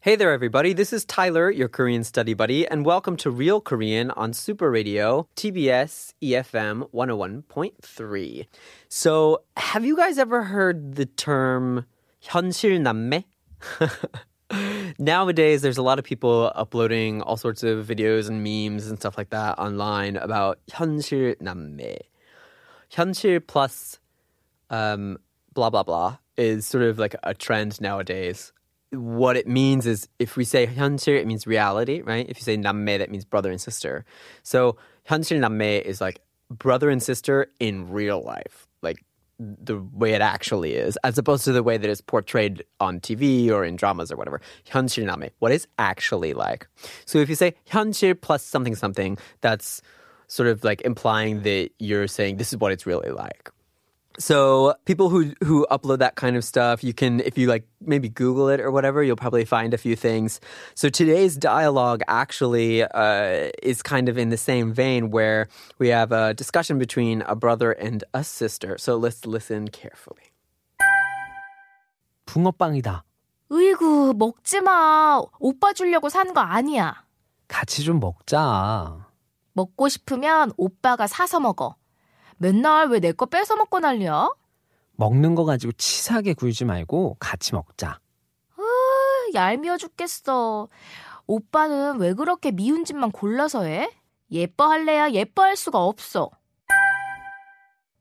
Hey there, everybody. This is Tyler, your Korean study buddy, and welcome to Real Korean on Super Radio, TBS EFM 101.3. So, have you guys ever heard the term 현실 남매? Nowadays, there's a lot of people uploading all sorts of videos and memes and stuff like that online about 현실 남매. 현실 plus um, blah blah blah is sort of like a trend nowadays. What it means is if we say 현실, it means reality, right? If you say 남매, that means brother and sister. So 현실 남매 is like brother and sister in real life, like the way it actually is, as opposed to the way that it's portrayed on TV or in dramas or whatever. 현실 남매, what is actually like. So if you say 현실 plus something something, that's sort of like implying that you're saying this is what it's really like. So people who who upload that kind of stuff, you can if you like maybe Google it or whatever, you'll probably find a few things. So today's dialogue actually uh, is kind of in the same vein where we have a discussion between a brother and a sister. So let's listen carefully. 붕어빵이다. 으이구, 먹지 마. 오빠 주려고 산 거 아니야. 같이 좀 먹자. 먹고 싶으면 오빠가 사서 먹어. 맨날 왜 내 거 뺏어 먹고 난리야? 먹는 거 가지고 치사하게 굴지 말고 같이 먹자. 얄미워 죽겠어. 오빠는 왜 그렇게 미운 짓만 골라서 해? 예뻐할래야 예뻐할 수가 없어.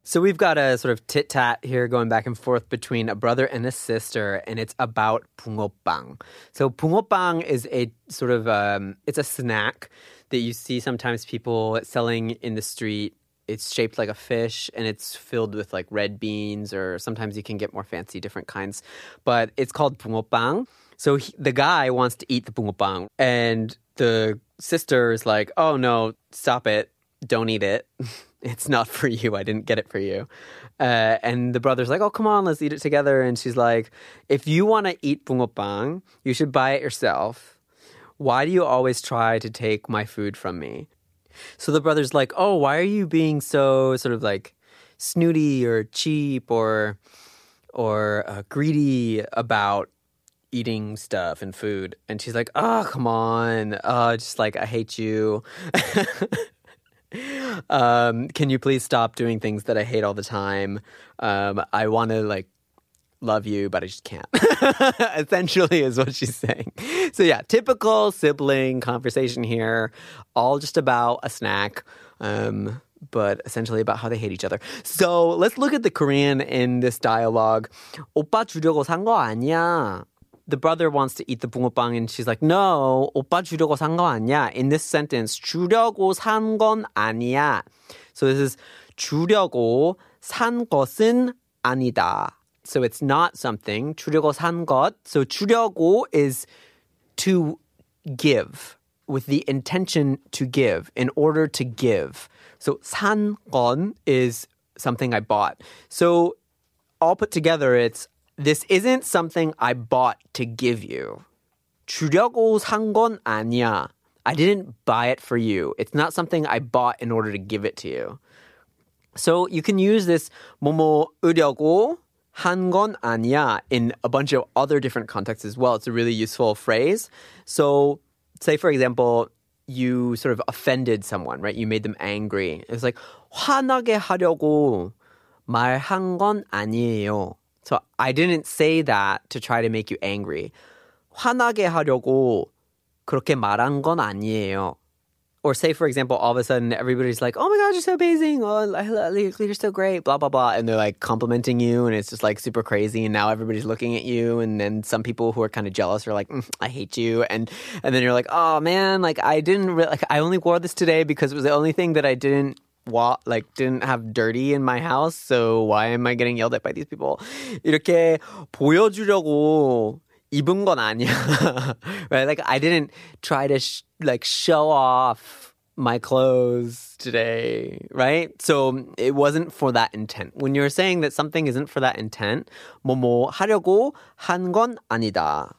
So we've got a sort of tit tat here going back and forth between a brother and a sister, and it's about 붕어빵. So 붕어빵 is a sort of um, it's a snack that you see sometimes people selling in the street. it's shaped like a fish and it's filled with like red beans or sometimes you can get more fancy different kinds. But it's called bungopang. So he, the guy wants to eat the bungopang and the sister is like, "Oh no, stop it. Don't eat it." it's not for you. I didn't get it for you. Uh, and the brother's like, oh, come on, let's eat it together. And she's like, if you want to eat bungopang, you should buy it yourself. Why do you always try to take my food from me? So the brother's like, oh, why are you being so sort of like snooty or cheap or or uh, greedy about eating stuff and food? And she's like, oh, come on, uh, just like I hate you. um, can you please stop doing things that I hate all the time? Um, I want to like love you, but I just can't. Essentially, is what she's saying. So yeah, typical sibling conversation here, all just about a snack. Um, but essentially about how they hate each other. So let's look at the Korean in this dialogue. 오빠 주려고 산 거 아니야. The brother wants to eat the 붕어빵 and she's like, no, 오빠 주려고 산 거 아니야. In this sentence, 주려고 산 건 아니야. So this is 주려고 산 것은 아니다. So it's not something. 주려고 산 것. So 주려고 is to give with the intention to give, in order to give. So 산 건 is something I bought. So all put together, it's this isn't something I bought to give you. 주려고 산 건 아니야. I didn't buy it for you. It's not something I bought in order to give it to you. So you can use this 뭐뭐 으려고 한 건 아니야 in a bunch of other different contexts as well. It's a really useful phrase. So say for example, you sort of offended someone, right? You made them angry. It's like 화나게 하려고 말한 건 아니에요. So I didn't say that to try to make you angry. 화나게 하려고 그렇게 말한 건 아니에요. Or say, for example, all of a sudden everybody's like, "Oh my God, you're so amazing! Oh, you're so great!" Blah blah blah, and they're like complimenting you, and it's just like super crazy. And now everybody's looking at you, and then some people who are kind of jealous are like, mm, "I hate you," and and then you're like, "Oh man, like I didn't re- like I only wore this today because it was the only thing that I didn't wa- like didn't have dirty in my house. So why am I getting yelled at by these people? 이렇게 보여주려고 입은 건 아니야. right? Like I didn't try to sh- like show off my clothes today, right? So it wasn't for that intent. When you're saying that something isn't for that intent, 뭐뭐 하려고 한 건 아니다.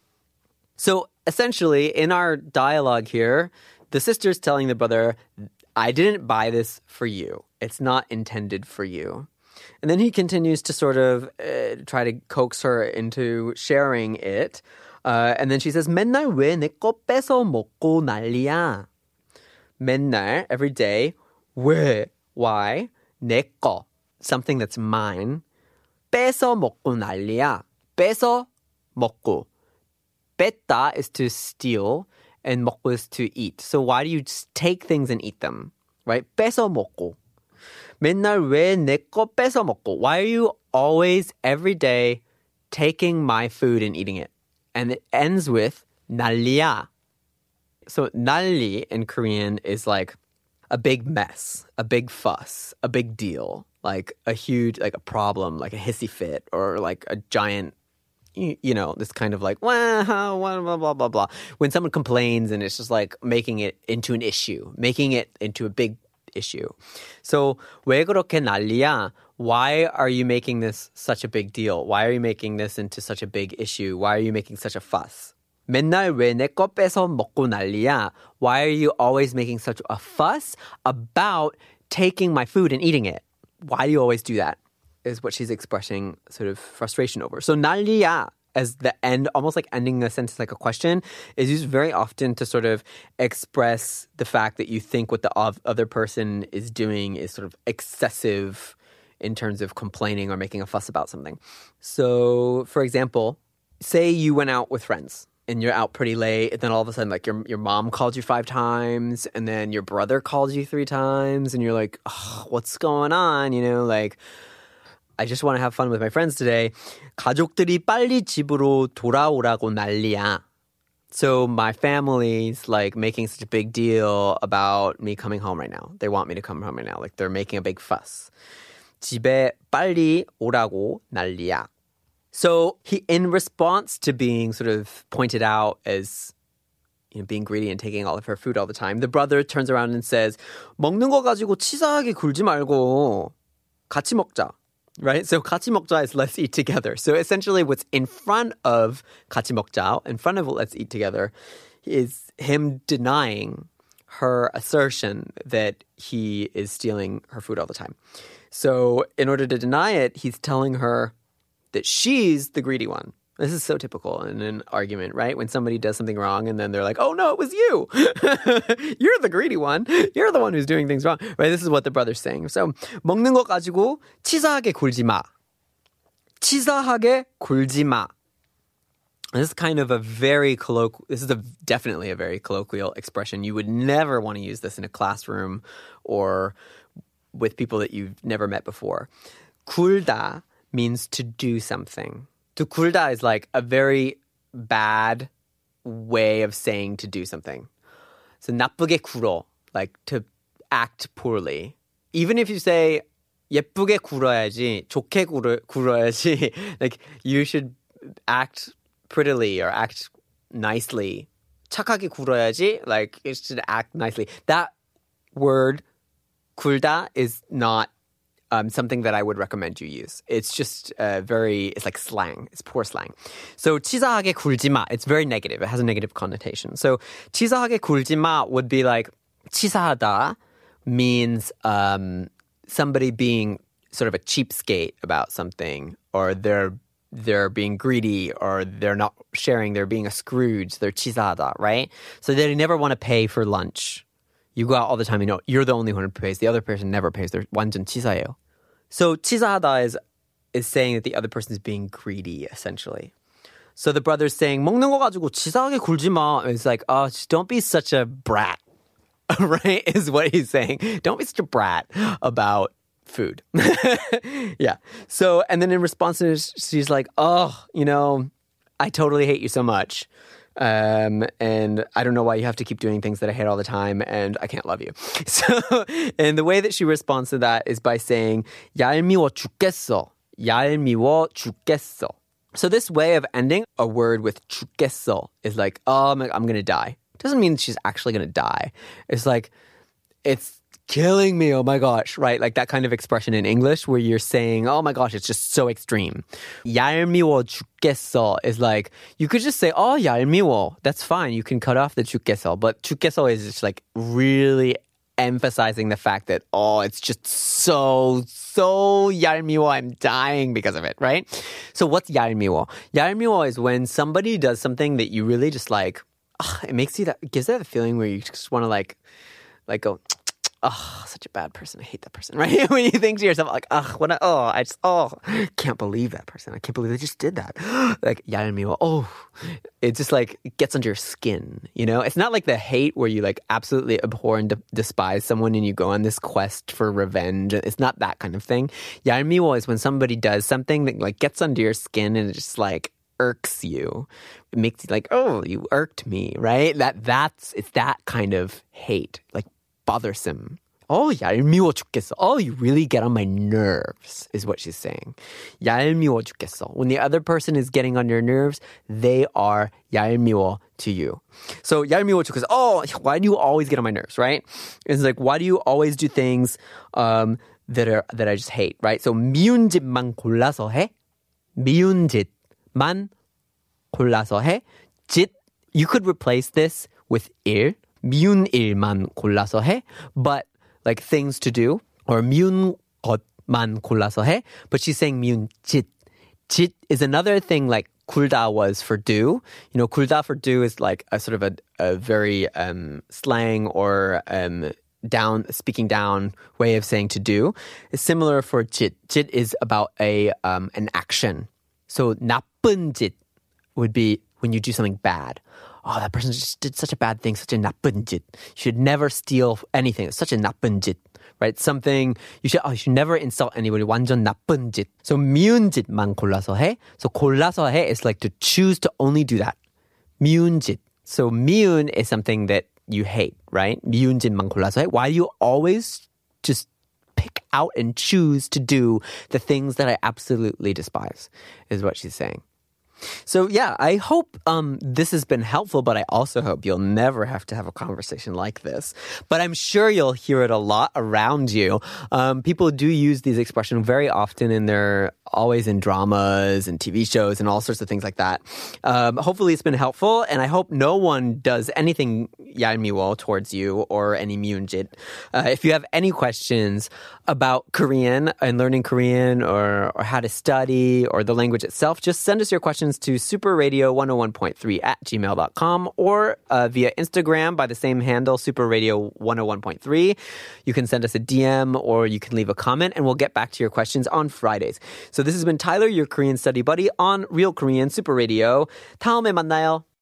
So essentially, in our dialogue here, the sister's telling the brother, I didn't buy this for you. It's not intended for you. And then he continues to sort of uh, try to coax her into sharing it. Uh, and then she says, 맨날 왜 내 거 뺏어 먹고 난리야? 맨날, every day, 왜, why, 내 거, something that's mine, 뺏어 먹고 난리야. 뺏어 먹고. 뺐다 is to steal, and 먹고 is to eat. So why do you just take things and eat them? Right? 뺏어 먹고. 맨날 왜 내 거 뺏어 먹고? Why are you always, every day, taking my food and eating it? And it ends with 난리야. So 난리 in Korean is like a big mess, a big fuss, a big deal, like a huge, like a problem, like a hissy fit, or like a giant you, you know, this kind of like, wow, blah, blah, blah, blah, blah. When someone complains and it's just like making it into an issue, making it into a big issue. So, 왜 그렇게 난리야? Why are you making this such a big deal? Why are you making this into such a big issue? Why are you making such a fuss? 맨날 왜 내 거 뺏어 먹고 난리야? Why are you always making such a fuss about taking my food and eating it? Why do you always do that? Is what she's expressing sort of frustration over. So 난리야 as the end, almost like ending a sentence like a question, is used very often to sort of express the fact that you think what the other person is doing is sort of excessive in terms of complaining or making a fuss about something. So, for example, say you went out with friends and you're out pretty late, and then all of a sudden, like your your mom called you five times, and then your brother called you three times, and you're like, "Ugh, "What's going on?" You know, like. I just want to have fun with my friends today. 가족들이 빨리 집으로 돌아오라고 난리야. So my family's like making such a big deal about me coming home right now. They want me to come home right now. Like they're making a big fuss. 집에 빨리 오라고 난리야. So he, in response to being sort of pointed out as you know, being greedy and taking all of her food all the time, the brother turns around and says, 먹는 거 가지고 치사하게 굴지 말고 같이 먹자. right? So katsimokja is let's eat together. So essentially, what's in front of katsimokja, in front of let's eat together, is him denying her assertion that he is stealing her food all the time. So in order to deny it, he's telling her that she's the greedy one. This is so typical in an argument, right? When somebody does something wrong and then they're like, oh no, it was you. You're the greedy one. You're the one who's doing things wrong, right? This is what the brother's saying. So, 먹는 거 가지고 치사하게 굴지 마. 치사하게 굴지 마. This is kind of a very colloquial, this is a, definitely a very colloquial expression. You would never want to use this in a classroom or with people that you've never met before. 굴다 means to do something. To 굴다 is like a very bad way of saying to do something. So 나쁘게 굴어, like to act poorly. Even if you say 예쁘게 굴어야지, 좋게 굴어, 굴어야지, like you should act prettily or act nicely. 착하게 굴어야지, like you should act nicely. That word 굴다 is not um, something that I would recommend you use. It's just uh, very, it's like slang. It's poor slang. So 치사하게 굴지 마. It's very negative. It has a negative connotation. So 치사하게 굴지 마 would be like 치사하다 means um, somebody being sort of a cheapskate about something, or they're they're being greedy, or they're not sharing. They're being a Scrooge. They're 치사하다, right? So they never want to pay for lunch. You go out all the time. You know you're the only one who pays. The other person never pays. They're 완전 치사해요. So 치사하다 is is saying that the other person is being greedy, essentially. So the brother's saying 먹는 거 가지고 치사하게 굴지 마. It's like, oh, just don't be such a brat, right? Is what he's saying. Don't be such a brat about food. yeah. So and then in response to this, she's like, oh, you know, I totally hate you so much. Um, and I don't know why you have to keep doing things that I hate all the time, and I can't love you. So, and the way that she responds to that is by saying, 얄미워 죽겠어. 얄미워 죽겠어. So this way of ending a word with 죽겠어 is like, oh, I'm, I'm gonna die. Doesn't mean she's actually gonna die. It's like, it's killing me. Oh my gosh, right? Like that kind of expression in English where you're saying, oh my gosh, it's just so extreme. 얄미워 죽겠어 is like, you could just say, oh, 얄미워. That's fine. You can cut off the 죽겠어. But 죽겠어 is just like really emphasizing the fact that, oh, it's just so, so 얄미워. I'm dying because of it, right? So what's 얄미워? 얄미워 is when somebody does something that you really just like, ugh, it makes you that, it gives that feeling where you just want to like, like go, oh, such a bad person. I hate that person, right? when you think to yourself, like, oh, what, a, oh, I just, oh, can't believe that person. I can't believe they just did that. like, 얄미워. Oh, it just like it gets under your skin, you know? It's not like the hate where you like absolutely abhor and de- despise someone and you go on this quest for revenge. It's not that kind of thing. 얄미워 is when somebody does something that like gets under your skin and it just like, irks you. It makes you like, oh, you irked me, right? That that's it's that kind of hate, like bothersome. Oh, 얄미워 죽겠어. Oh, you really get on my nerves, is what she's saying. 얄미워 죽겠어. When the other person is getting on your nerves, they are 얄미워 to you. So 얄미워 죽겠어. Oh, why do you always get on my nerves, right? It's like, why do you always do things um, that are that I just hate, right? So 미운 짓만 골라서 해. 미운 짓만 골라서 해. 짓. You could replace this with 일. 미운 일만 골라서 해. But like things to do or 미운 것만 골라서 해. But she's saying 미운 짓. 짓 is another thing like 굴다 was for do. You know, 굴다 for do is like a sort of a, a very um, slang or um, down speaking down way of saying to do. It's similar for jit. Jit is about a um, an action. So 나쁜 짓 would be when you do something bad. Oh, that person just did such a bad thing, such a 나쁜 짓. You should never steal anything. It's such a 나쁜 짓. Right? Something you should oh, you should never insult anybody. 완전 나쁜 짓. So 미운 짓만 골라서 해. So 골라서 해 is like to choose to only do that. 미운 짓. So 미운 is something that you hate, right? 미운 짓만 골라서 해. Why do you always just pick out and choose to do the things that I absolutely despise? Is what she's saying. So yeah, I hope um, this has been helpful, but I also hope you'll never have to have a conversation like this. But I'm sure you'll hear it a lot around you. Um, people do use these expressions very often, and they're always in dramas and TV shows and all sorts of things like that. Um, hopefully, it's been helpful, and I hope no one does anything Yanmiwo towards you or any Myunjit. Uh, if you have any questions about Korean and learning Korean or, or how to study or the language itself, just send us your questions questions to superradio101.3 at gmail.com or uh, via Instagram by the same handle, superradio101.3. You can send us a DM or you can leave a comment and we'll get back to your questions on Fridays. So this has been Tyler, your Korean study buddy on Real Korean Super Radio. 다음에 만나요.